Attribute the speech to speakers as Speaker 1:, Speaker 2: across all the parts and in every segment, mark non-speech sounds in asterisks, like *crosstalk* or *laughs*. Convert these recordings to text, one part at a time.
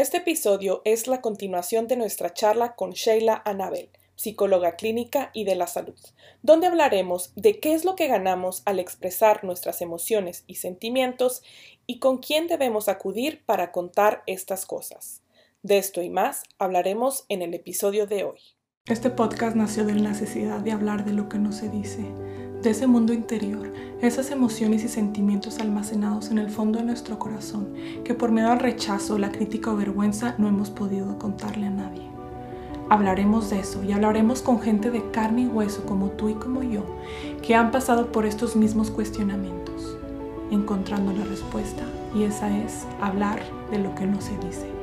Speaker 1: Este episodio es la continuación de nuestra charla con Sheila Anabel, psicóloga clínica y de la salud, donde hablaremos de qué es lo que ganamos al expresar nuestras emociones y sentimientos y con quién debemos acudir para contar estas cosas. De esto y más hablaremos en el episodio de hoy.
Speaker 2: Este podcast nació de la necesidad de hablar de lo que no se dice, de ese mundo interior, esas emociones y sentimientos almacenados en el fondo de nuestro corazón, que por miedo al rechazo, la crítica o vergüenza no hemos podido contarle a nadie. Hablaremos de eso y hablaremos con gente de carne y hueso como tú y como yo, que han pasado por estos mismos cuestionamientos, encontrando la respuesta, y esa es hablar de lo que no se dice.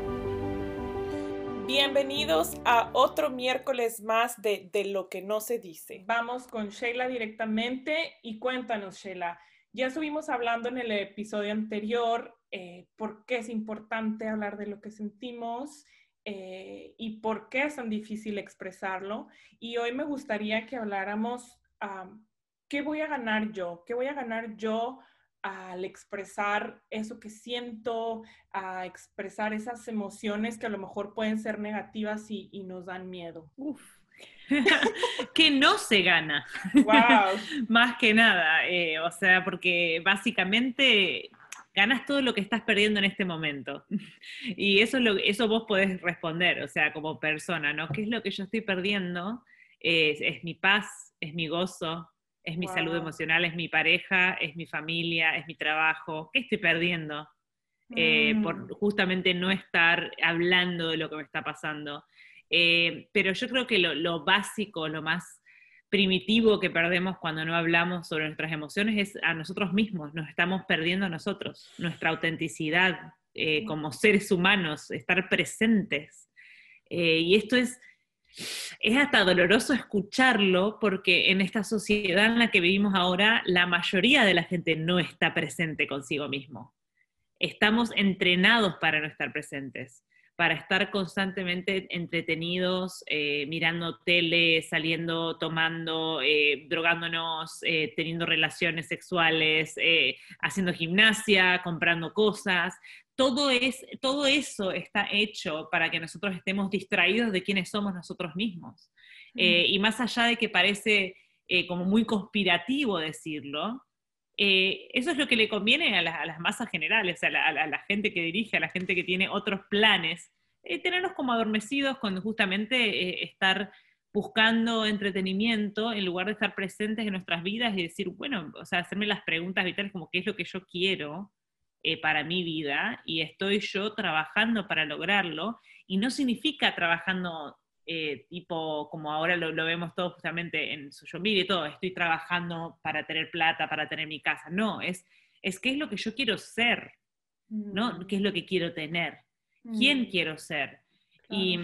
Speaker 1: Bienvenidos a otro miércoles más de, de lo que no se dice.
Speaker 2: Vamos con Sheila directamente y cuéntanos, Sheila. Ya estuvimos hablando en el episodio anterior eh, por qué es importante hablar de lo que sentimos eh, y por qué es tan difícil expresarlo. Y hoy me gustaría que habláramos, ¿qué voy a ganar yo? ¿Qué voy a ganar yo al expresar eso que siento, a expresar esas emociones que a lo mejor pueden ser negativas y, nos dan miedo.
Speaker 3: Uf. *laughs* que no se gana.
Speaker 2: Wow. *laughs*
Speaker 3: Más que nada. Eh, o sea, porque básicamente ganas todo lo que estás perdiendo en este momento. *laughs* y eso, lo, eso vos podés responder, o sea, como persona, ¿no? ¿Qué es lo que yo estoy perdiendo? es mi paz, es mi gozo, es mi salud emocional, es mi pareja, es mi familia, es mi trabajo. ¿Qué estoy perdiendo? Eh, por mm. justamente no estar hablando de lo que me está pasando. Eh, pero yo creo que lo, básico, lo más primitivo que perdemos cuando no hablamos sobre nuestras emociones es a nosotros mismos, nos estamos perdiendo a nosotros, nuestra autenticidad eh, como seres humanos, estar presentes. y esto es es hasta doloroso escucharlo porque en esta sociedad en la que vivimos ahora, la mayoría de la gente no está presente consigo mismo. Estamos entrenados para no estar presentes, para estar constantemente entretenidos, eh, mirando tele, saliendo, tomando, eh, drogándonos, eh, teniendo relaciones sexuales, haciendo gimnasia, comprando cosas, todo, es, todo eso está hecho para que nosotros estemos distraídos de quiénes somos nosotros mismos. Eh, y más allá de que parece eh, como muy conspirativo decirlo, eh, eso es lo que le conviene a, las masas generales, a la, gente que dirige, a la gente que tiene otros planes, tenernos como adormecidos con justamente estar buscando entretenimiento en lugar de estar presentes en nuestras vidas y decir, bueno, o sea, hacerme las preguntas vitales como qué es lo que yo quiero, eh, para mi vida y estoy yo trabajando para lograrlo. Y no significa trabajando eh, tipo como ahora lo, vemos todos justamente en social media y todo, estoy trabajando para tener plata, para tener mi casa. No, es, es qué es lo que yo quiero ser, ¿no? Mm. ¿Qué es lo que quiero tener? ¿Quién mm. quiero ser? Y,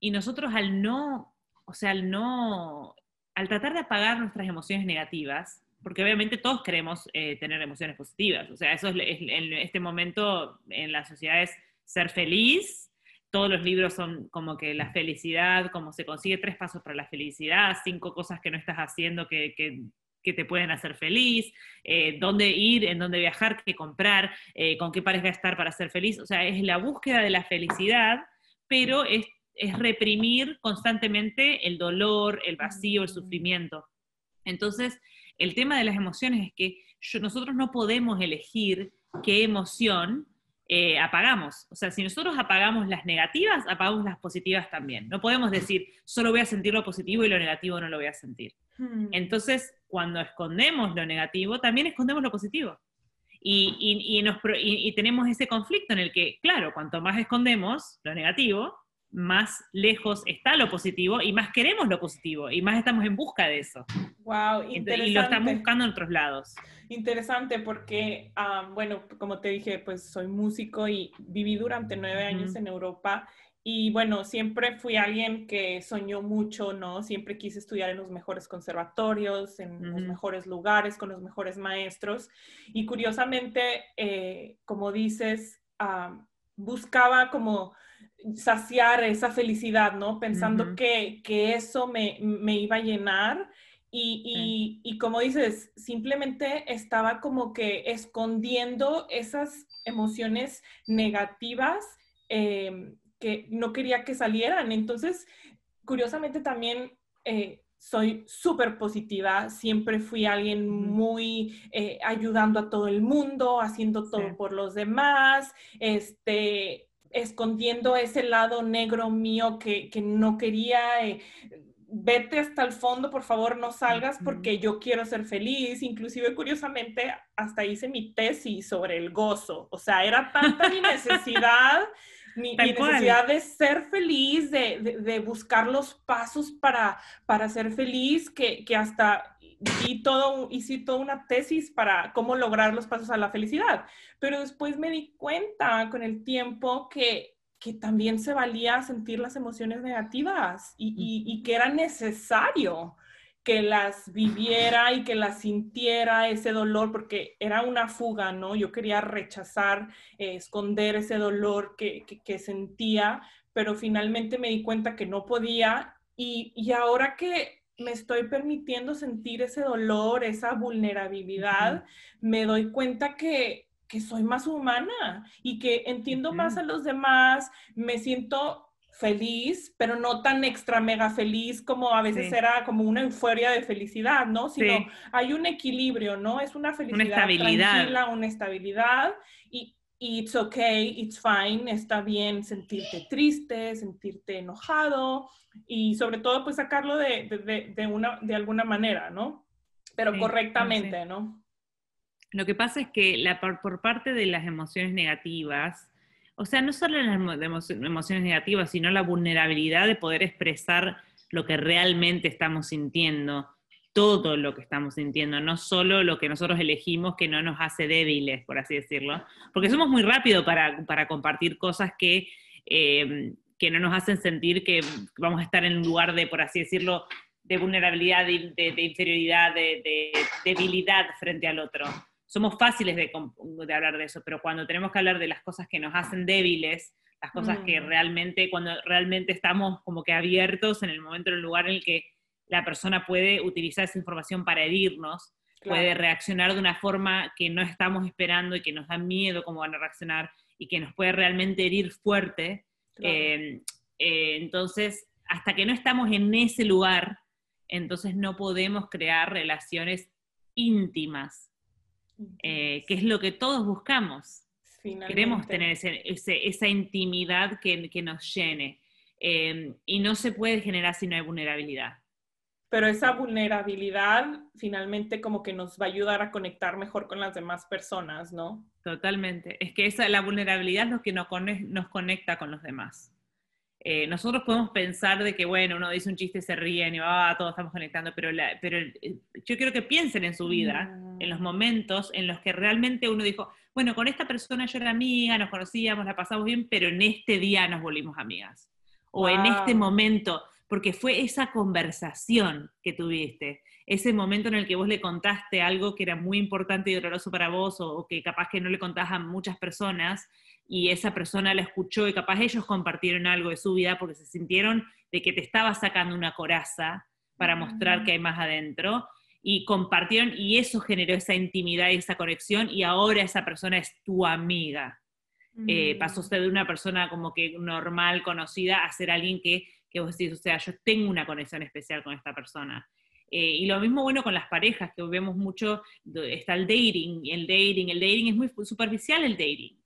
Speaker 3: y nosotros al no, o sea, al no, al tratar de apagar nuestras emociones negativas, porque obviamente todos queremos eh, tener emociones positivas, o sea, eso es, en este momento en la sociedad es ser feliz, todos los libros son como que la felicidad, como se consigue tres pasos para la felicidad, cinco cosas que no estás haciendo que, que, te pueden hacer feliz, eh, dónde ir, en dónde viajar, qué comprar, eh, con qué pareja estar para ser feliz, o sea, es la búsqueda de la felicidad, pero es, es reprimir constantemente el dolor, el vacío, el sufrimiento. Entonces, el tema de las emociones es que nosotros no podemos elegir qué emoción eh, apagamos. O sea, si nosotros apagamos las negativas, apagamos las positivas también. No podemos decir, solo voy a sentir lo positivo y lo negativo no lo voy a sentir. Hmm. Entonces, cuando escondemos lo negativo, también escondemos lo positivo. Y, y, tenemos ese conflicto en el que, claro, cuanto más escondemos lo negativo, más lejos está lo positivo y más queremos lo positivo y más estamos en busca de eso.
Speaker 2: Wow,
Speaker 3: interesante. Y lo estamos buscando en otros lados.
Speaker 2: Interesante porque, bueno, como te dije, pues soy músico y viví durante nueve años en Europa y bueno, siempre fui alguien que soñó mucho, ¿no? Siempre quise estudiar en los mejores conservatorios, en los mejores lugares, con los mejores maestros. Y curiosamente, eh, como dices, buscaba como saciar esa felicidad, ¿no? Pensando que, eso me, iba a llenar. Y, como dices, simplemente estaba como que escondiendo esas emociones negativas em, que no quería que salieran. Entonces, curiosamente también eh, soy súper positiva, siempre fui alguien muy eh, ayudando a todo el mundo, haciendo todo por los demás, este, escondiendo ese lado negro mío que, no quería. Eh, vete hasta el fondo, por favor, no salgas porque yo quiero ser feliz. Inclusive, curiosamente, hasta hice mi tesis sobre el gozo. O sea, era tanta mi *laughs* necesidad mi, necesidad de ser feliz, de, buscar los pasos para, para ser feliz, que, hasta di todo, hice toda una tesis para cómo lograr los pasos a la felicidad. Pero después me di cuenta con el tiempo que, que también se valía sentir las emociones negativas y, y que era necesario que las viviera y que las sintiera ese dolor, porque era una fuga, ¿no? Yo quería rechazar, eh, esconder ese dolor que, sentía, pero finalmente me di cuenta que no podía y, ahora que me estoy permitiendo sentir ese dolor, esa vulnerabilidad, me doy cuenta que, soy más humana y que entiendo más a los demás, me siento feliz, pero no tan extra mega feliz como a veces era como una euforia de felicidad, ¿no? Sino hay un equilibrio, ¿no? Es una felicidad una estabilidad. tranquila, una estabilidad y it's okay, it's fine, está bien sentirte triste, sentirte enojado y sobre todo pues sacarlo de, de, una, de alguna manera, ¿no? Pero correctamente, ¿no?
Speaker 3: Lo que pasa es que la, por parte de las emociones negativas, o sea, no solo las emociones negativas, sino la vulnerabilidad de poder expresar lo que realmente estamos sintiendo, todo lo que estamos sintiendo, no solo lo que nosotros elegimos que no nos hace débiles, por así decirlo, porque somos muy rápidos para, compartir cosas que, eh, que no nos hacen sentir que vamos a estar en un lugar de, por así decirlo, de vulnerabilidad, de, inferioridad, de debilidad frente al otro somos fáciles de, hablar de eso, pero cuando tenemos que hablar de las cosas que nos hacen débiles, las cosas que mm. realmente, cuando realmente estamos como que abiertos en el momento, en el lugar en el que la persona puede utilizar esa información para herirnos, puede reaccionar de una forma que no estamos esperando y que nos da miedo cómo van a reaccionar y que nos puede realmente herir fuerte. Eh, eh, entonces, hasta que no estamos en ese lugar, entonces no podemos crear relaciones íntimas eh, que es lo que todos buscamos. Queremos tener esa intimidad que, nos llene. Em, y no se puede generar si no hay vulnerabilidad.
Speaker 2: Pero esa vulnerabilidad finalmente como que nos va a ayudar a conectar mejor con las demás personas, ¿no?
Speaker 3: Totalmente. Es que esa, la vulnerabilidad es lo que nos, nos conecta con los demás. Eh, nosotros podemos pensar de que, bueno, uno dice un chiste, se ríen y ah, todos estamos conectando, pero, pero eh, yo quiero que piensen en su vida, en los momentos en los que realmente uno dijo, bueno, con esta persona yo era amiga, nos conocíamos, la pasamos bien, pero en este día nos volvimos amigas. O en este momento, porque fue esa conversación que tuviste, ese momento en el que vos le contaste algo que era muy importante y doloroso para vos, o, o que capaz que no le contás a muchas personas, y esa persona la escuchó y capaz ellos compartieron algo de su vida porque se sintieron de que te estaba sacando una coraza para mostrar que hay más adentro y compartieron y eso generó esa intimidad y esa conexión y ahora esa persona es tu amiga. Eh, pasó usted de una persona como que normal, conocida, a ser alguien que, que vos decís, o sea, yo tengo una conexión especial con esta persona. Eh, y lo mismo bueno con las parejas, que vemos mucho, está el dating, el dating, el dating es muy superficial el dating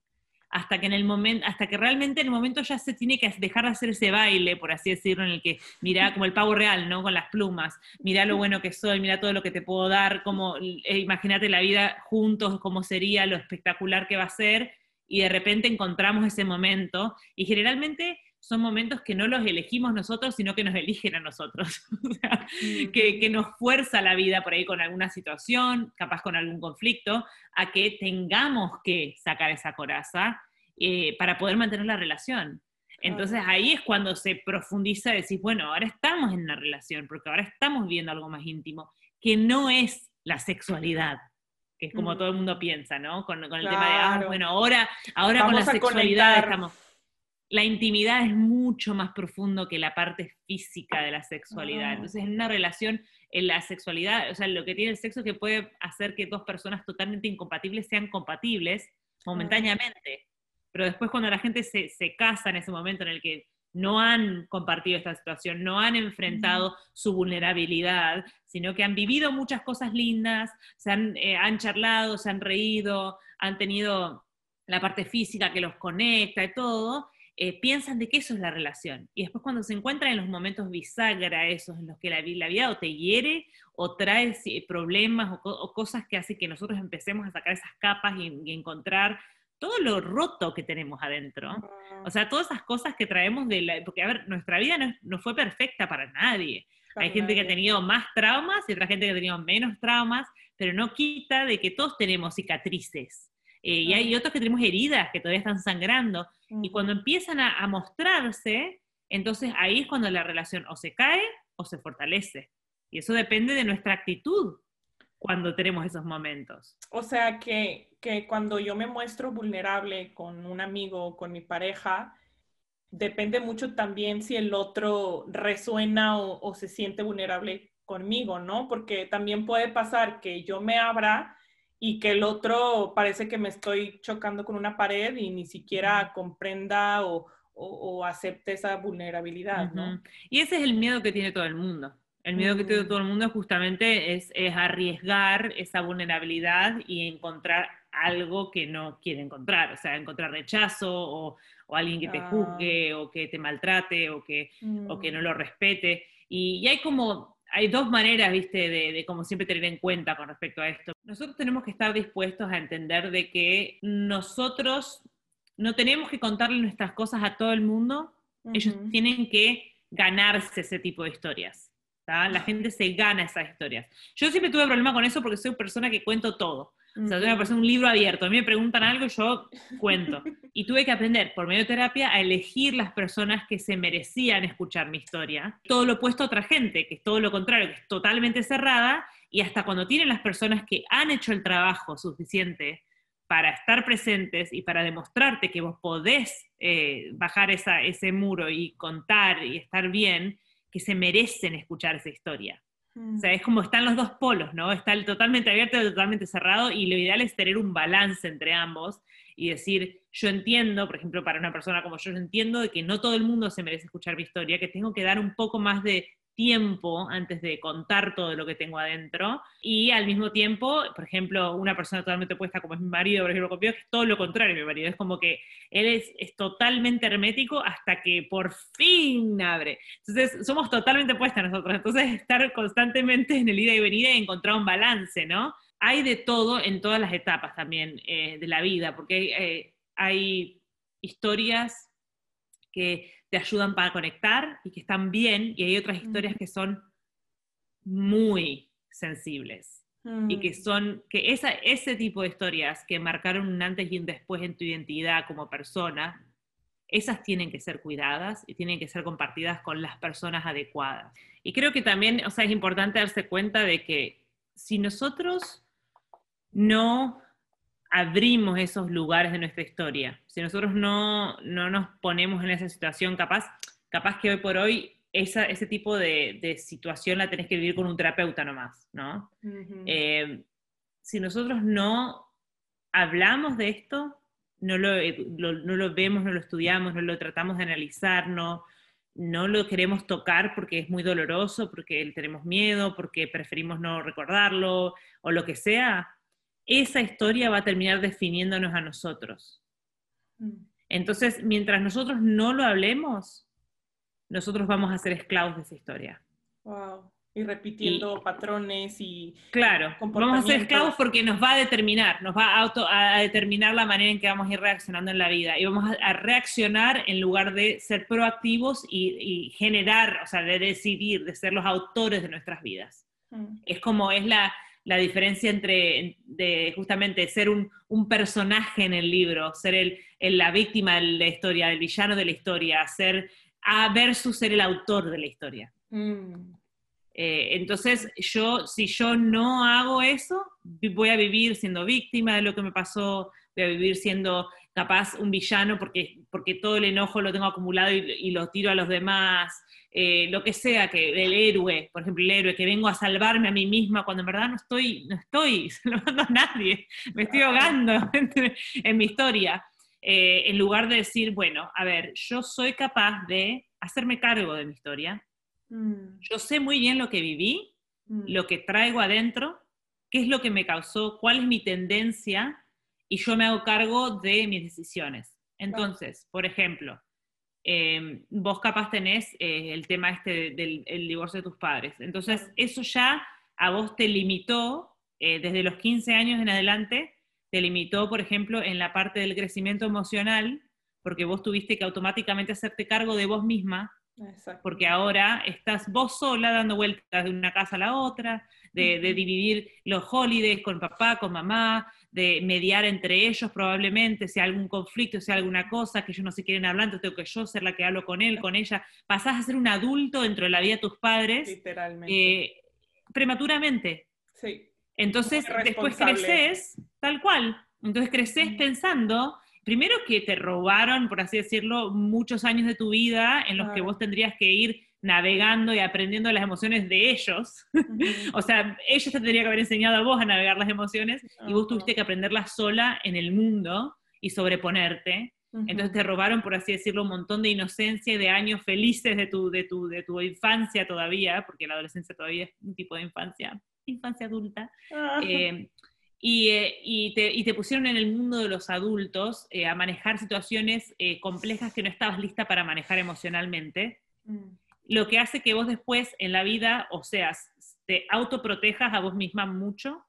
Speaker 3: hasta que en el momento, hasta que realmente en el momento ya se tiene que dejar de hacer ese baile, por así decirlo, en el que mira como el pavo real, ¿no? Con las plumas, mira lo bueno que soy, mira todo lo que te puedo dar, como eh, imagínate la vida juntos, cómo sería, lo espectacular que va a ser, y de repente encontramos ese momento, y generalmente son momentos que no los elegimos nosotros, sino que nos eligen a nosotros, *laughs* que, que, nos fuerza la vida por ahí con alguna situación, capaz con algún conflicto, a que tengamos que sacar esa coraza eh, para poder mantener la relación. Entonces ahí es cuando se profundiza, decir, bueno, ahora estamos en una relación, porque ahora estamos viendo algo más íntimo, que no es la sexualidad, que es como todo el mundo piensa, ¿no? Con, el tema de, ah, bueno, ahora, ahora con la sexualidad estamos la intimidad es mucho más profundo que la parte física de la sexualidad. Ah. Entonces, en una relación, en la sexualidad, o sea, lo que tiene el sexo es que puede hacer que dos personas totalmente incompatibles sean compatibles momentáneamente. pero después cuando la gente se, se casa en ese momento en el que no han compartido esta situación, no han enfrentado su vulnerabilidad, sino que han vivido muchas cosas lindas, se han, eh, han, charlado, se han reído, han tenido la parte física que los conecta y todo, eh, piensan de que eso es la relación. Y después cuando se encuentran en los momentos bisagra, esos en los que la, vida o te hiere o trae problemas o, cosas que hacen que nosotros empecemos a sacar esas capas y, y encontrar todo lo roto que tenemos adentro. O sea, todas esas cosas que traemos de la... Porque, a ver, nuestra vida no, fue perfecta para nadie. Hay gente que ha tenido más traumas y otra gente que ha tenido menos traumas, pero no quita de que todos tenemos cicatrices. Eh, y hay otros que tenemos heridas que todavía están sangrando. Y cuando empiezan a, a mostrarse, entonces ahí es cuando la relación o se cae o se fortalece. Y eso depende de nuestra actitud cuando tenemos esos momentos.
Speaker 2: O sea que, que cuando yo me muestro vulnerable con un amigo o con mi pareja, depende mucho también si el otro resuena o, o, se siente vulnerable conmigo, ¿no? Porque también puede pasar que yo me abra y que el otro parece que me estoy chocando con una pared y ni siquiera comprenda o, o, acepte esa vulnerabilidad, ¿no?
Speaker 3: Y ese es el miedo que tiene todo el mundo. El miedo que tiene mm. todo el mundo justamente es, es, arriesgar esa vulnerabilidad y encontrar algo que no quiere encontrar, o sea, encontrar rechazo o, o alguien que te ah. juzgue o que te maltrate o que, o que no lo mm. respete. Y, y, hay como, hay dos maneras, viste, de, de como siempre tener en cuenta con respecto a esto. Nosotros tenemos que estar dispuestos a entender de que nosotros no tenemos que contarle nuestras cosas a todo el mundo, ellos tienen que ganarse ese tipo de historias. La gente se gana esas historias. Yo siempre tuve problema con eso porque soy una persona que cuento todo. O sea, soy una persona, un libro abierto. A mí me preguntan algo yo cuento. Y tuve que aprender, por medio de terapia, a elegir las personas que se merecían escuchar mi historia. Todo lo opuesto a otra gente, que es todo lo contrario, que es totalmente cerrada. Y hasta cuando tienen las personas que han hecho el trabajo suficiente para estar presentes y para demostrarte que vos podés eh, bajar esa, ese muro y contar y estar bien, que se merecen escuchar esa historia. O sea, mm. es como están los dos polos, ¿no? Está el totalmente abierto y el totalmente cerrado, y lo ideal es tener un balance entre ambos y decir, yo entiendo, por ejemplo, para una persona como yo, yo entiendo de que no todo el mundo se merece escuchar mi historia, que tengo que dar un poco más de tiempo antes de contar todo lo que tengo adentro y al mismo tiempo, por ejemplo, una persona totalmente opuesta como es mi marido, por ejemplo, conmigo, es todo lo contrario mi marido, es como que él es, es, totalmente hermético hasta que por fin abre. Entonces, somos totalmente opuestas nosotros, entonces estar constantemente en el ida y venida y encontrar un balance, ¿no? Hay de todo en todas las etapas también eh, de la vida, porque eh, hay historias que te ayudan para conectar y que están bien, y hay otras historias que son muy sensibles. Y que mm. son, que esa, ese tipo de historias que marcaron un antes y un después en tu identidad como persona, esas tienen que ser cuidadas y tienen que ser compartidas con las personas adecuadas. Y creo que también, o sea, es importante darse cuenta de que si nosotros no abrimos esos lugares de nuestra historia. Si nosotros no, no nos ponemos en esa situación, capaz, capaz que hoy por hoy esa, ese tipo de, de, situación la tenés que vivir con un terapeuta nomás, ¿no? Eh, si nosotros no hablamos de esto, no lo, no lo, vemos, no lo estudiamos, no lo tratamos de analizar, no, no lo queremos tocar porque es muy doloroso, porque tenemos miedo, porque preferimos no recordarlo o lo que sea, esa historia va a terminar definiéndonos a nosotros. Mm. Entonces, mientras nosotros no lo hablemos, nosotros vamos a ser esclavos de esa historia.
Speaker 2: Wow. Y repitiendo patrones y.
Speaker 3: Claro, vamos a ser esclavos porque nos va a determinar, nos va a, auto, a determinar la manera en que vamos a ir reaccionando en la vida. Y vamos a, reaccionar en lugar de ser proactivos y, generar, o sea, de decidir, de ser los autores de nuestras vidas. Mm. Es como es la, la diferencia entre de justamente ser un, personaje en el libro, ser el, la víctima de la historia, el villano de la historia, ser a versus ser el autor de la historia. Mm. Eh, entonces, yo, si yo no hago eso, voy a vivir siendo víctima de lo que me pasó, voy a vivir siendo capaz un villano porque, porque todo el enojo lo tengo acumulado y, y lo tiro a los demás, eh, lo que sea, que el héroe, por ejemplo, el héroe, que vengo a salvarme a mí misma cuando en verdad no estoy, no estoy *laughs* salvando a nadie, me estoy ahogando *laughs* en mi historia. eh, en lugar de decir, bueno, a ver, yo soy capaz de hacerme cargo de mi historia, mm. yo sé muy bien lo que viví, mm. lo que traigo adentro, qué es lo que me causó, cuál es mi tendencia, y yo me hago cargo de mis decisiones. Entonces, por ejemplo, em, vos capaz tenés eh, el tema este del divorcio de tus padres. Entonces, eso ya a vos te limitó eh, desde los 15 años en adelante te limitó, por ejemplo, en la parte del crecimiento emocional, porque vos tuviste que automáticamente hacerte cargo de vos misma, porque ahora estás vos sola dando vueltas de una casa a la otra, de, dividir los holidays con papá, con mamá, de mediar entre ellos probablemente, si hay algún conflicto, si hay alguna cosa que ellos no se quieren hablar, entonces tengo que yo ser la que hablo con él, con ella. Pasás a ser un adulto dentro de la vida de tus padres. Literalmente. Eh, prematuramente. Sí. Entonces, después creces tal cual. Entonces creces pensando, primero que te robaron, por así decirlo, muchos años de tu vida en los que vos tendrías que ir navegando y aprendiendo las emociones de ellos. *laughs* o sea, ellos te tendrían que haber enseñado a vos a navegar las emociones y vos tuviste que aprenderlas sola en el mundo y sobreponerte. Entonces te robaron, por así decirlo, un montón de inocencia y de años felices de tu, de, tu, de tu infancia todavía, porque la adolescencia todavía es un tipo de infancia infancia adulta. Ah. Eh, eh, y, te, pusieron en el mundo de los adultos eh, a manejar situaciones complejas que no estabas lista para manejar emocionalmente, mm. Lo que hace que vos después en la vida, o sea, te autoprotejas a vos misma mucho,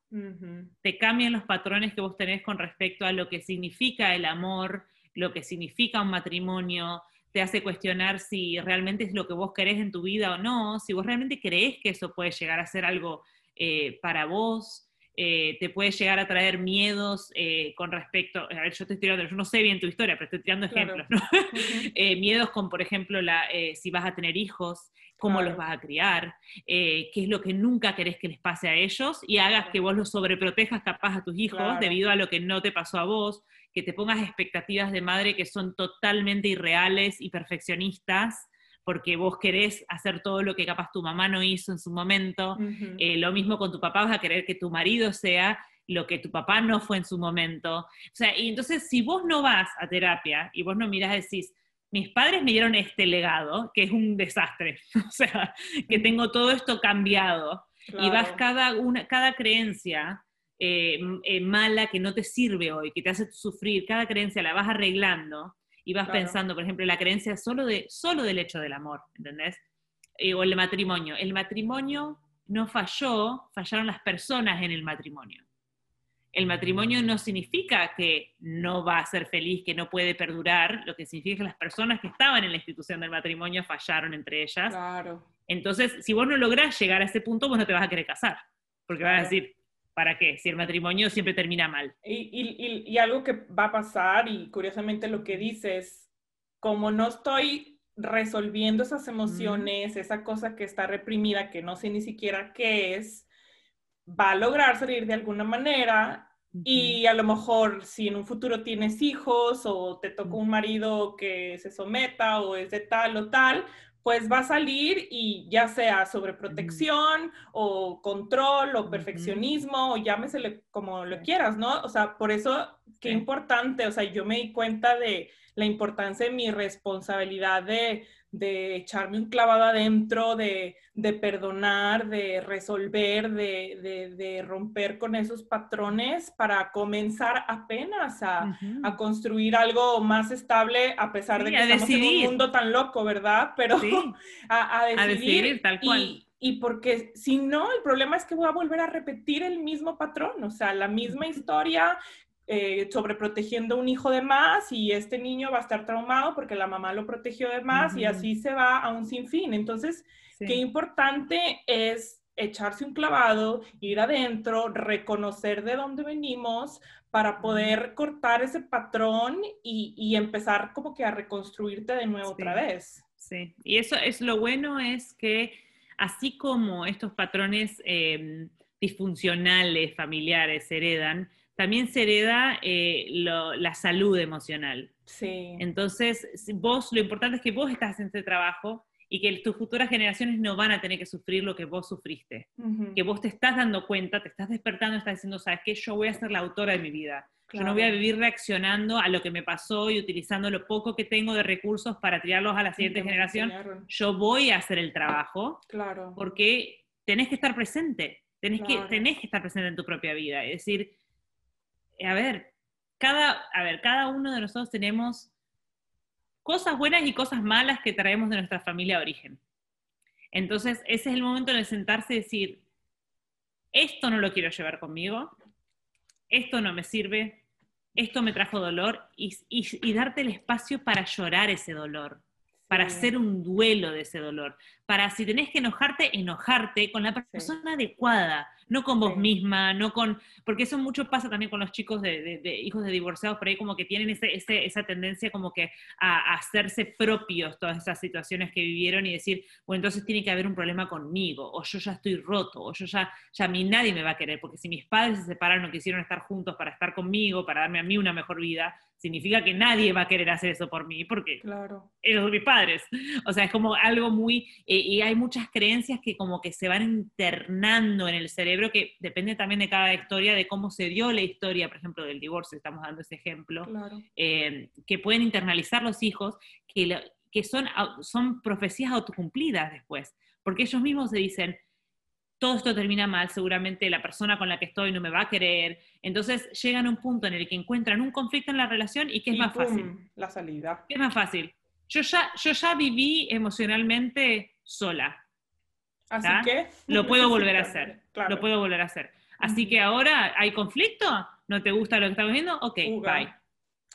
Speaker 3: te cambian los patrones que vos tenés con respecto a lo que significa el amor, lo que significa un matrimonio, te hace cuestionar si realmente es lo que vos querés en tu vida o no, si vos realmente creés que eso puede llegar a ser algo eh, para vos, eh, te puede llegar a traer miedos eh, con respecto, a ver, yo te estoy tirando, yo no sé bien tu historia, pero estoy tirando ejemplos, ¿no? *laughs* miedos con, por ejemplo, la, si vas a tener hijos, cómo los vas a criar, qué es lo que nunca querés que les pase a ellos y hagas que vos los sobreprotejas capaz a tus hijos debido a lo que no te pasó a vos, que te pongas expectativas de madre que son totalmente irreales y perfeccionistas porque vos querés hacer todo lo que capaz tu mamá no hizo en su momento. Eh, lo mismo con tu papá, vas a querer que tu marido sea lo que tu papá no fue en su momento. O sea, y entonces si vos no vas a terapia y vos no mirás y decís, mis padres me dieron este legado, que es un desastre, *laughs* o sea, que tengo todo esto cambiado, y vas cada, una, cada creencia eh, eh, mala que no te sirve hoy, que te hace sufrir, cada creencia la vas arreglando, y vas pensando, por ejemplo, la creencia solo, de, solo del hecho del amor, ¿entendés? Eh, o el matrimonio. El matrimonio no falló, fallaron las personas en el matrimonio. El matrimonio no significa que no va a ser feliz, que no puede perdurar, lo que significa que las personas que estaban en la institución del matrimonio fallaron entre ellas. Claro. Entonces, si vos no lográs llegar a ese punto, vos no te vas a querer casar, porque vas a decir, ¿para qué? Si el matrimonio siempre termina mal.
Speaker 2: Y, algo que va a pasar, y curiosamente lo que dices, como no estoy resolviendo esas emociones, esa cosa que está reprimida, que no sé ni siquiera qué es, va a lograr salir de alguna manera. Y a lo mejor si en un futuro tienes hijos o te toca un marido que se someta o es de tal o tal, pues va a salir y ya sea sobre protección o control o perfeccionismo o llámesele como lo quieras, ¿no? O sea, por eso, qué importante, o sea, yo me di cuenta de la importancia de mi responsabilidad de, de echarme un clavado adentro, de, de perdonar, de resolver, de, de, romper con esos patrones para comenzar apenas a, a construir algo más estable, a pesar de que estamos en un mundo tan loco, ¿verdad? *laughs* Pero a, decidir, tal cual. Y, y porque si no, el problema es que voy a volver a repetir el mismo patrón, o sea, la misma historia, eh, sobreprotegiendo un hijo de más y este niño va a estar traumado porque la mamá lo protegió de más y así se va a un sinfín. Entonces, qué importante es echarse un clavado, ir adentro, reconocer de dónde venimos para poder cortar ese patrón y, empezar como que a reconstruirte de nuevo otra vez.
Speaker 3: Sí, y eso es lo bueno es que así como estos patrones em, disfuncionales, familiares, heredan, también se hereda eh, la salud emocional. Sí. Entonces, vos, lo importante es que vos estás en este trabajo y que tus futuras generaciones no van a tener que sufrir lo que vos sufriste. Que vos te estás dando cuenta, te estás despertando, estás diciendo, sabes qué, yo voy a ser la autora de mi vida. Yo no voy a vivir reaccionando a lo que me pasó y utilizando lo poco que tengo de recursos para tirarlos a la siguiente generación. Yo voy a hacer el trabajo.
Speaker 2: Claro.
Speaker 3: Porque tenés que estar presente. Tenés, que, tenés que estar presente en tu propia vida. Es decir, a ver, cada, a ver, cada uno de nosotros tenemos cosas buenas y cosas malas que traemos de nuestra familia de origen. Entonces, ese es el momento de sentarse y decir, esto no lo quiero llevar conmigo, esto no me sirve, esto me trajo dolor, y, darte el espacio para llorar ese dolor, para hacer un duelo de ese dolor, para si tenés que enojarte, enojarte con la persona adecuada, no con vos misma, no con, porque eso mucho pasa también con los chicos de, hijos de divorciados, por ahí como que tienen esa tendencia como que a, hacerse propios todas esas situaciones que vivieron y decir, bueno, entonces tiene que haber un problema conmigo, o yo ya estoy roto, o yo ya, ya a mí nadie me va a querer, porque si mis padres se separaron, no quisieron estar juntos para estar conmigo, para darme a mí una mejor vida, significa que nadie va a querer hacer eso por mí, porque
Speaker 2: claro.
Speaker 3: ellos son mis padres. O sea, es como algo muy, eh, y hay muchas creencias que como que se van internando en el cerebro, que depende también de cada historia, de cómo se dio la historia, por ejemplo, del divorcio, estamos dando ese ejemplo, eh, que pueden internalizar los hijos, que, que son, son profecías autocumplidas después, porque ellos mismos se dicen, todo esto termina mal, seguramente la persona con la que estoy no me va a querer. Entonces llegan a un punto en el que encuentran un conflicto en la relación y ¿qué es más fácil?
Speaker 2: La salida.
Speaker 3: ¿Qué es más fácil? Yo ya, yo ya viví emocionalmente sola.
Speaker 2: Así que
Speaker 3: lo *laughs* puedo volver a hacer. Lo puedo volver a hacer. Así que ahora hay conflicto, no te gusta lo que estamos viendo, ok, bye.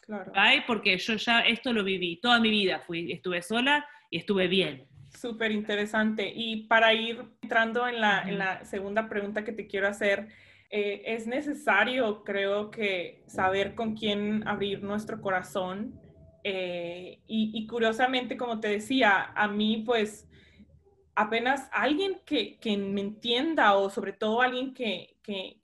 Speaker 3: Bye, porque yo ya esto lo viví. Toda mi vida fui, estuve sola y estuve bien.
Speaker 2: Súper interesante. Y para ir entrando en la, segunda pregunta que te quiero hacer, eh, es necesario, creo que, saber con quién abrir nuestro corazón. Eh, y, curiosamente, como te decía, a mí pues apenas alguien que, me entienda o sobre todo alguien que,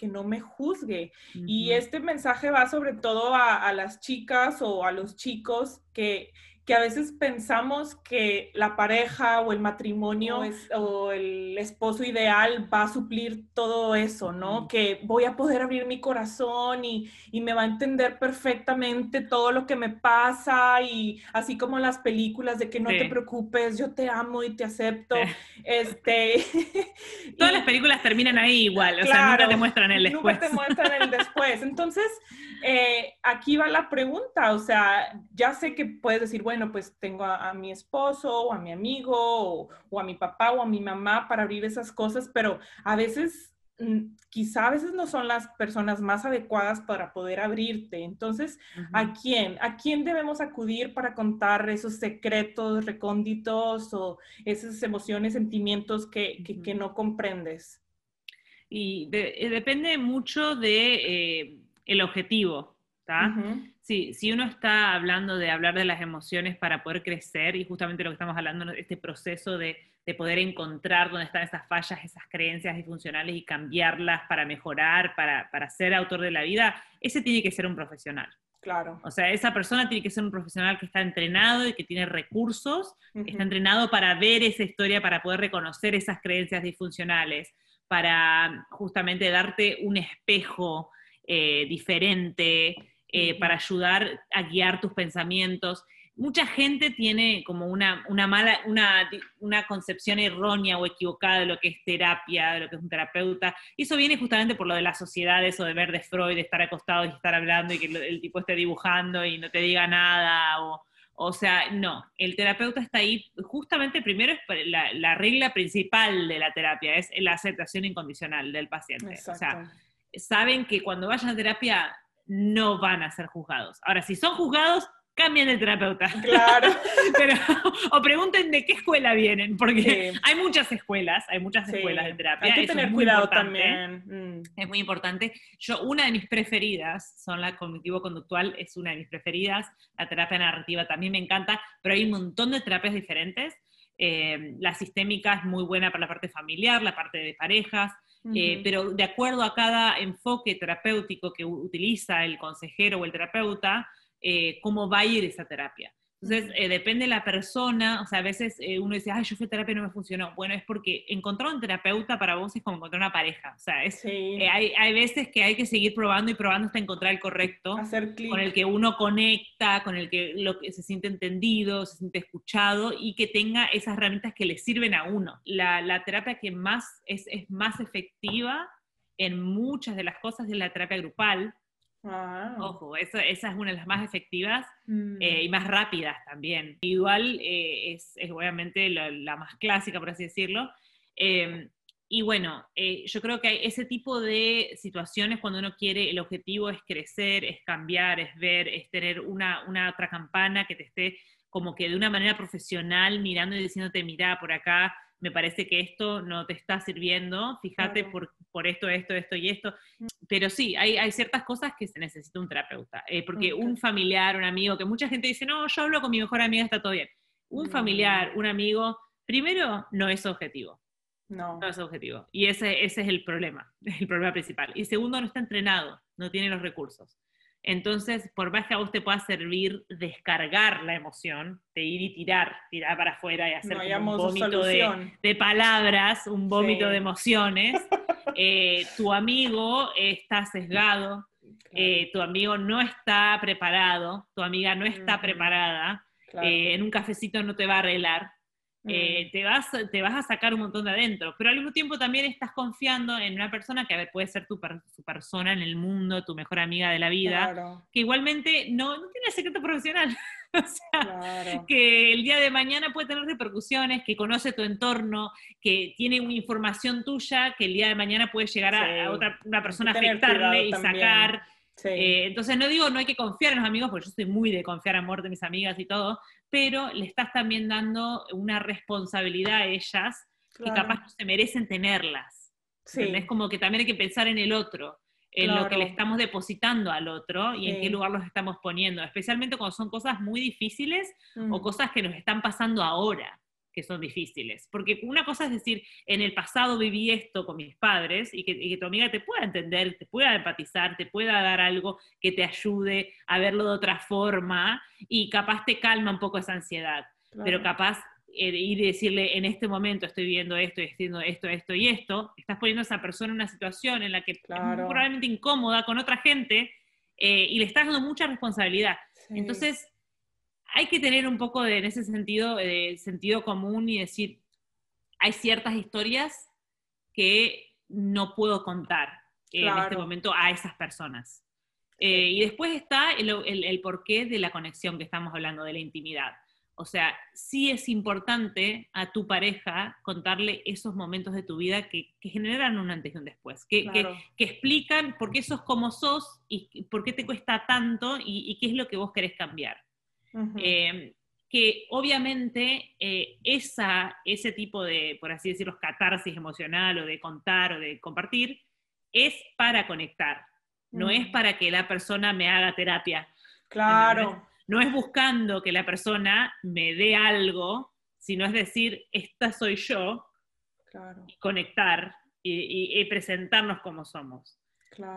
Speaker 2: no me juzgue. Y este mensaje va sobre todo a, las chicas o a los chicos que que a veces pensamos que la pareja o el matrimonio o el esposo ideal va a suplir todo eso, ¿no? Que voy a poder abrir mi corazón y, me va a entender perfectamente todo lo que me pasa y así como las películas de que no te preocupes, yo te amo y te acepto. Este, *laughs*
Speaker 3: Todas las películas terminan ahí igual, o sea, nunca te muestran el después.
Speaker 2: Nunca te muestran el después. Entonces, eh, aquí va la pregunta, o sea, ya sé que puedes decir, bueno, pues tengo a, mi esposo o a mi amigo o, a mi papá o a mi mamá para abrir esas cosas, pero a veces, mm, quizá a veces no son las personas más adecuadas para poder abrirte. Entonces, ¿a quién? ¿A quién debemos acudir para contar esos secretos recónditos o esas emociones, sentimientos que, no comprendes?
Speaker 3: Y eh, depende mucho de... Eh, el objetivo. Sí, si uno está hablando de hablar de las emociones para poder crecer, y justamente lo que estamos hablando, este proceso de, poder encontrar dónde están esas fallas, esas creencias disfuncionales y cambiarlas para mejorar, para, ser autor de la vida, ese tiene que ser un profesional.
Speaker 2: Claro.
Speaker 3: O sea, esa persona tiene que ser un profesional que está entrenado y que tiene recursos, está entrenado para ver esa historia, para poder reconocer esas creencias disfuncionales, para justamente darte un espejo eh, diferente, eh, para ayudar a guiar tus pensamientos. Mucha gente tiene como una, mala, una, una, concepción errónea o equivocada de lo que es terapia, de lo que es un terapeuta. Y eso viene justamente por lo de la sociedad, eso de ver de Freud, de estar acostado y estar hablando y que el tipo esté dibujando y no te diga nada. O, o sea, no, el terapeuta está ahí, justamente primero es la, la regla principal de la terapia, es la aceptación incondicional del paciente. O sea, saben que cuando vayan a terapia no van a ser juzgados. Ahora, si son juzgados, cambien de terapeuta.
Speaker 2: Claro. *laughs*
Speaker 3: o pregunten de qué escuela vienen, porque hay muchas escuelas, hay muchas escuelas de terapia.
Speaker 2: Hay que tener cuidado también.
Speaker 3: Mm. Es muy importante. Yo, una de mis preferidas, son la cognitivo-conductual, es una de mis preferidas. La terapia narrativa también me encanta, pero hay un montón de terapias diferentes. Eh, la sistémica es muy buena para la parte familiar, la parte de parejas. Eh, pero de acuerdo a cada enfoque terapéutico que utiliza el consejero o el terapeuta, eh, cómo va a ir esa terapia. Entonces, eh, depende de la persona, o sea, a veces eh, uno dice, ay, yo fui a terapia y no me funcionó. Bueno, es porque encontrar un terapeuta para vos es como encontrar una pareja. O sea, es, eh, hay, hay, veces que hay que seguir probando y probando hasta encontrar el correcto, con el que uno conecta, con el que, lo que se siente entendido, se siente escuchado y que tenga esas herramientas que le sirven a uno. La, la terapia que más es, es más efectiva en muchas de las cosas es la terapia grupal, Ah. Ojo, esa es una de las más efectivas mm. eh, y más rápidas también. Individual eh, es, obviamente la, más clásica, por así decirlo. Em, y bueno, eh, yo creo que ese tipo de situaciones cuando uno quiere, el objetivo es crecer, es cambiar, es ver, es tener una, una otra campana que te esté como que de una manera profesional mirando y diciéndote, mira, por acá me parece que esto no te está sirviendo, fíjate por, por, esto, esto, esto y esto. Pero sí, hay, hay ciertas cosas que se necesita un terapeuta, eh, porque un familiar, un amigo, que mucha gente dice, no, yo hablo con mi mejor amiga, está todo bien. Un familiar, un amigo, primero, no es objetivo. No. No es objetivo. Y ese, ese es el problema, *laughs* el problema principal. Y segundo, no está entrenado, no tiene los recursos. Entonces, por más que a vos te pueda servir descargar la emoción, de ir y tirar, tirar para afuera y hacer un vómito de, palabras, un vómito de emociones, *laughs* eh, tu amigo está sesgado, eh, tu amigo no está preparado, tu amiga no está preparada, eh, en un cafecito no te va a arreglar, eh, te, vas, te vas a sacar un montón de adentro, pero al mismo tiempo también estás confiando en una persona que a ver, puede ser tu, persona en el mundo, tu mejor amiga de la vida, que igualmente no, no tiene secreto profesional. *laughs* o sea, que el día de mañana puede tener repercusiones, que conoce tu entorno, que tiene una información tuya que el día de mañana puede llegar a, otra una persona a afectarle y sacar. Eh, entonces no digo no hay que confiar en los amigos, porque yo soy muy de confiar amor de mis amigas y todo, pero le estás también dando una responsabilidad a ellas que capaz no se merecen tenerlas. Es como que también hay que pensar en el otro, en lo que le estamos depositando al otro y en qué lugar los estamos poniendo, especialmente cuando son cosas muy difíciles o mm. cosas que nos están pasando ahora que son difíciles. Porque una cosa es decir, en el pasado viví esto con mis padres y que, tu amiga te pueda entender, te pueda empatizar, te pueda dar algo que te ayude a verlo de otra forma y capaz te calma un poco esa ansiedad. Pero capaz eh, ir y decirle, en este momento estoy viendo esto, y estoy haciendo esto, esto y esto, estás poniendo a esa persona en una situación en la que es probablemente incómoda con otra gente eh, y le estás dando mucha responsabilidad. Entonces, hay que tener un poco de, en ese sentido, de sentido común y decir, hay ciertas historias que no puedo contar en este momento a esas personas. Eh, y después está el, porqué de la conexión que estamos hablando, de la intimidad. O sea, sí es importante a tu pareja contarle esos momentos de tu vida que, generan un antes y un después, que, que, explican por qué sos como sos y por qué te cuesta tanto y, y qué es lo que vos querés cambiar. Em, que obviamente eh, esa, ese tipo de, por así decirlo, catarsis emocional o de contar o de compartir, es para conectar, no es para que la persona me haga terapia.
Speaker 2: Claro.
Speaker 3: No es buscando que la persona me dé algo, sino es decir, esta soy yo, conectar y, presentarnos como somos.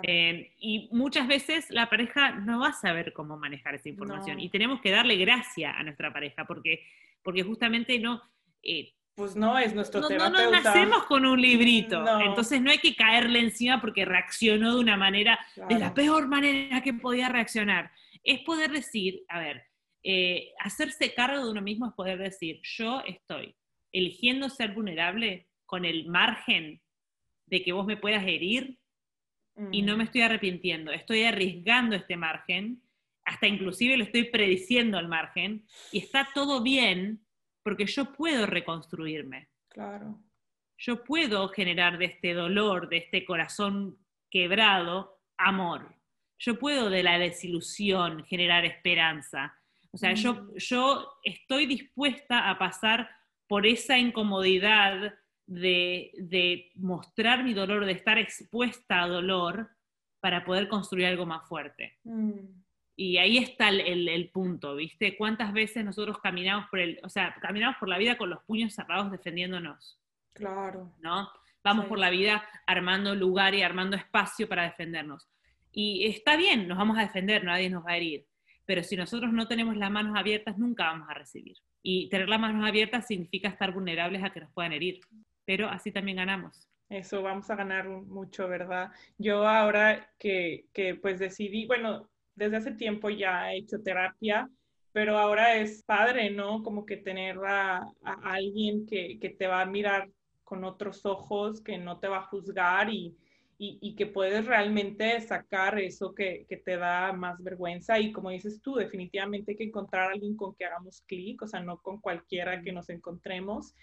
Speaker 3: Eh, y muchas veces la pareja no va a saber cómo manejar esa información y tenemos que darle gracia a nuestra pareja porque, porque justamente no...
Speaker 2: Eh, pues no es nuestro
Speaker 3: no, No, no nacemos con un librito, entonces no hay que caerle encima porque reaccionó de una manera, de la peor manera que podía reaccionar. Es poder decir, a ver, eh, hacerse cargo de uno mismo es poder decir, yo estoy eligiendo ser vulnerable con el margen de que vos me puedas herir y no me estoy arrepintiendo, estoy arriesgando este margen, hasta inclusive lo estoy prediciendo al margen, y está todo bien porque yo puedo reconstruirme.
Speaker 2: Claro.
Speaker 3: Yo puedo generar de este dolor, de este corazón quebrado, amor. Yo puedo de la desilusión generar esperanza. O sea, yo, yo estoy dispuesta a pasar por esa incomodidad de, mostrar mi dolor, de estar expuesta a dolor para poder construir algo más fuerte. Mm. Y ahí está el, punto, ¿viste? ¿Cuántas veces nosotros caminamos por el, o sea, caminamos por la vida con los puños cerrados defendiéndonos?
Speaker 2: Claro.
Speaker 3: ¿No? Vamos por la vida armando lugar y armando espacio para defendernos. Y está bien, nos vamos a defender, nadie nos va a herir. pero si nosotros no tenemos las manos abiertas, nunca vamos a recibir. Y tener las manos abiertas significa estar vulnerables a que nos puedan herir, pero así también ganamos.
Speaker 2: Eso, vamos a ganar mucho, ¿verdad? Yo ahora que, que pues decidí, bueno, desde hace tiempo ya he hecho terapia, pero ahora es padre, ¿no? Como que tener a, alguien que, que, te va a mirar con otros ojos, que no te va a juzgar y, y, que puedes realmente sacar eso que, que, te da más vergüenza. Y como dices tú, definitivamente hay que encontrar a alguien con que hagamos clic, o sea, no con cualquiera que nos encontremos.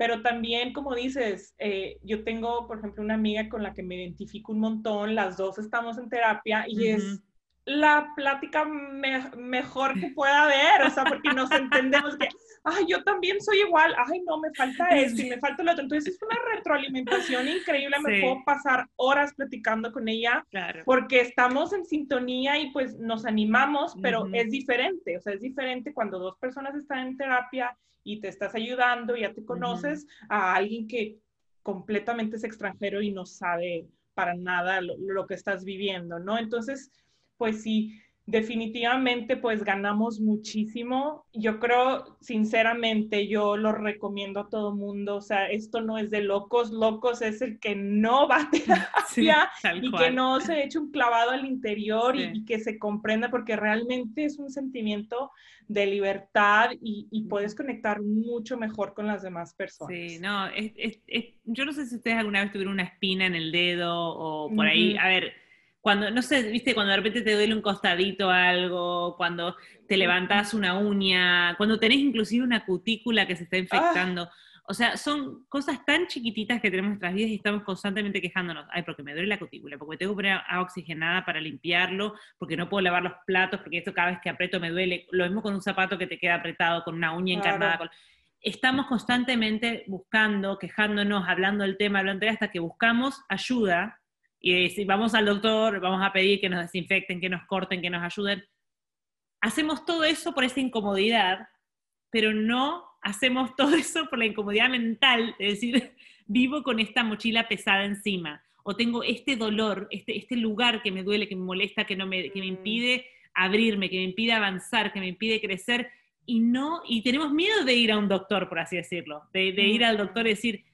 Speaker 2: Pero también, como dices, eh, yo tengo, por ejemplo, una amiga con la que me identifico un montón, las dos estamos en terapia y es la plática mejor que pueda haber, o sea, porque nos entendemos que, ay, yo también soy igual, ay, no, me falta esto y me falta lo otro. Entonces es una retroalimentación increíble, me puedo pasar horas platicando con ella, porque estamos en sintonía y pues nos animamos, pero es diferente, o sea, es diferente cuando dos personas están en terapia y te estás ayudando, ya te conoces, a alguien que completamente es extranjero y no sabe para nada lo, lo que estás viviendo, ¿no? Entonces, pues sí, definitivamente pues ganamos muchísimo. Yo creo, sinceramente, yo lo recomiendo a todo mundo. O sea, esto no es de locos. Locos es el que no va a *laughs* terapia y que no se eche un clavado al interior y, que se comprenda porque realmente es un sentimiento de libertad y, puedes conectar mucho mejor con las demás personas.
Speaker 3: Sí, no, yo no sé si ustedes alguna vez tuvieron una espina en el dedo o por ahí. A ver cuando, no sé, viste, cuando de repente te duele un costadito algo, cuando te levantas una uña, cuando tenés inclusive una cutícula que se está infectando. O sea, son cosas tan chiquititas que tenemos en nuestras vidas y estamos constantemente quejándonos. Ay, porque me duele la cutícula, porque tengo que poner agua oxigenada para limpiarlo, porque no puedo lavar los platos, porque esto cada vez que aprieto me duele. Lo mismo con un zapato que te queda apretado, con una uña encarnada. Estamos constantemente buscando, quejándonos, hablando del tema, hablando de hasta que buscamos ayuda y si vamos al doctor, vamos a pedir que nos desinfecten, que nos corten, que nos ayuden. Hacemos todo eso por esa incomodidad, pero no hacemos *laughs* todo eso por la incomodidad mental, es decir, vivo con esta mochila pesada encima, o tengo este dolor, este, este lugar que me duele, que me molesta, que, no me, que me mm. impide abrirme, que me impide avanzar, que me impide crecer, y no, y tenemos miedo de ir a un doctor, por así decirlo, de, de ir al doctor y decir,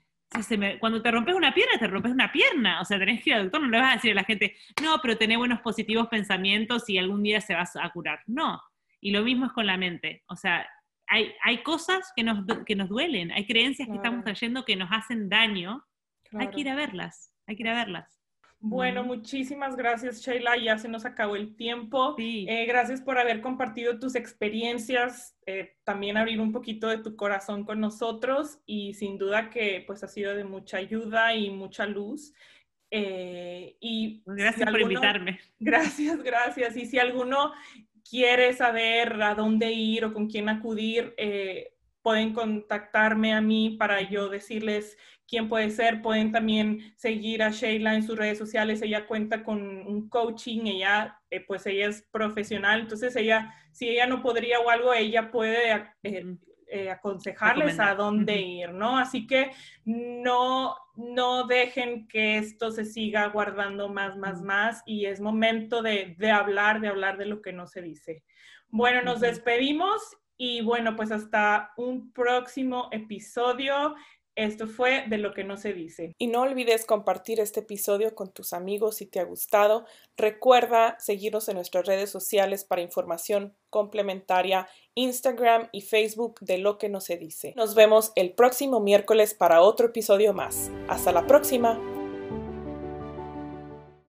Speaker 3: cuando te rompes una pierna, te rompes una pierna. O sea, tenés que ir al doctor, no le vas a decir a la gente, no, pero tenés buenos positivos pensamientos y algún día se vas a curar. No. Y lo mismo es con la mente. O sea, hay, hay cosas que nos, que nos duelen, hay creencias que estamos trayendo que nos hacen daño. Hay que ir a verlas, hay que ir a verlas.
Speaker 2: Bueno, muchísimas gracias, Sheila. Ya se nos acabó el tiempo. Eh, gracias por haber compartido tus experiencias, eh, también abrir un poquito de tu corazón con nosotros y sin duda que pues ha sido de mucha ayuda y mucha luz.
Speaker 3: Eh, y gracias por invitarme.
Speaker 2: Gracias, gracias. Y si alguno quiere saber a dónde ir o con quién acudir, pueden contactarme a mí para yo decirles quién puede ser. Pueden también seguir a Sheila en sus redes sociales. Ella cuenta con un coaching, ella, eh, pues ella es profesional, entonces ella, si ella no podría o algo, ella puede eh, eh, aconsejarles a dónde ir, ¿no? Así que no, no dejen que esto se siga guardando más, más, más y es momento de, de hablar, de hablar de lo que no se dice. Bueno, nos despedimos y bueno, pues hasta un próximo episodio. Esto fue de lo que no se dice.
Speaker 1: Y no olvides compartir este episodio con tus amigos si te ha gustado. Recuerda seguirnos en nuestras redes sociales para información complementaria, Instagram y Facebook de lo que no se dice. Nos vemos el próximo miércoles para otro episodio más. Hasta la próxima.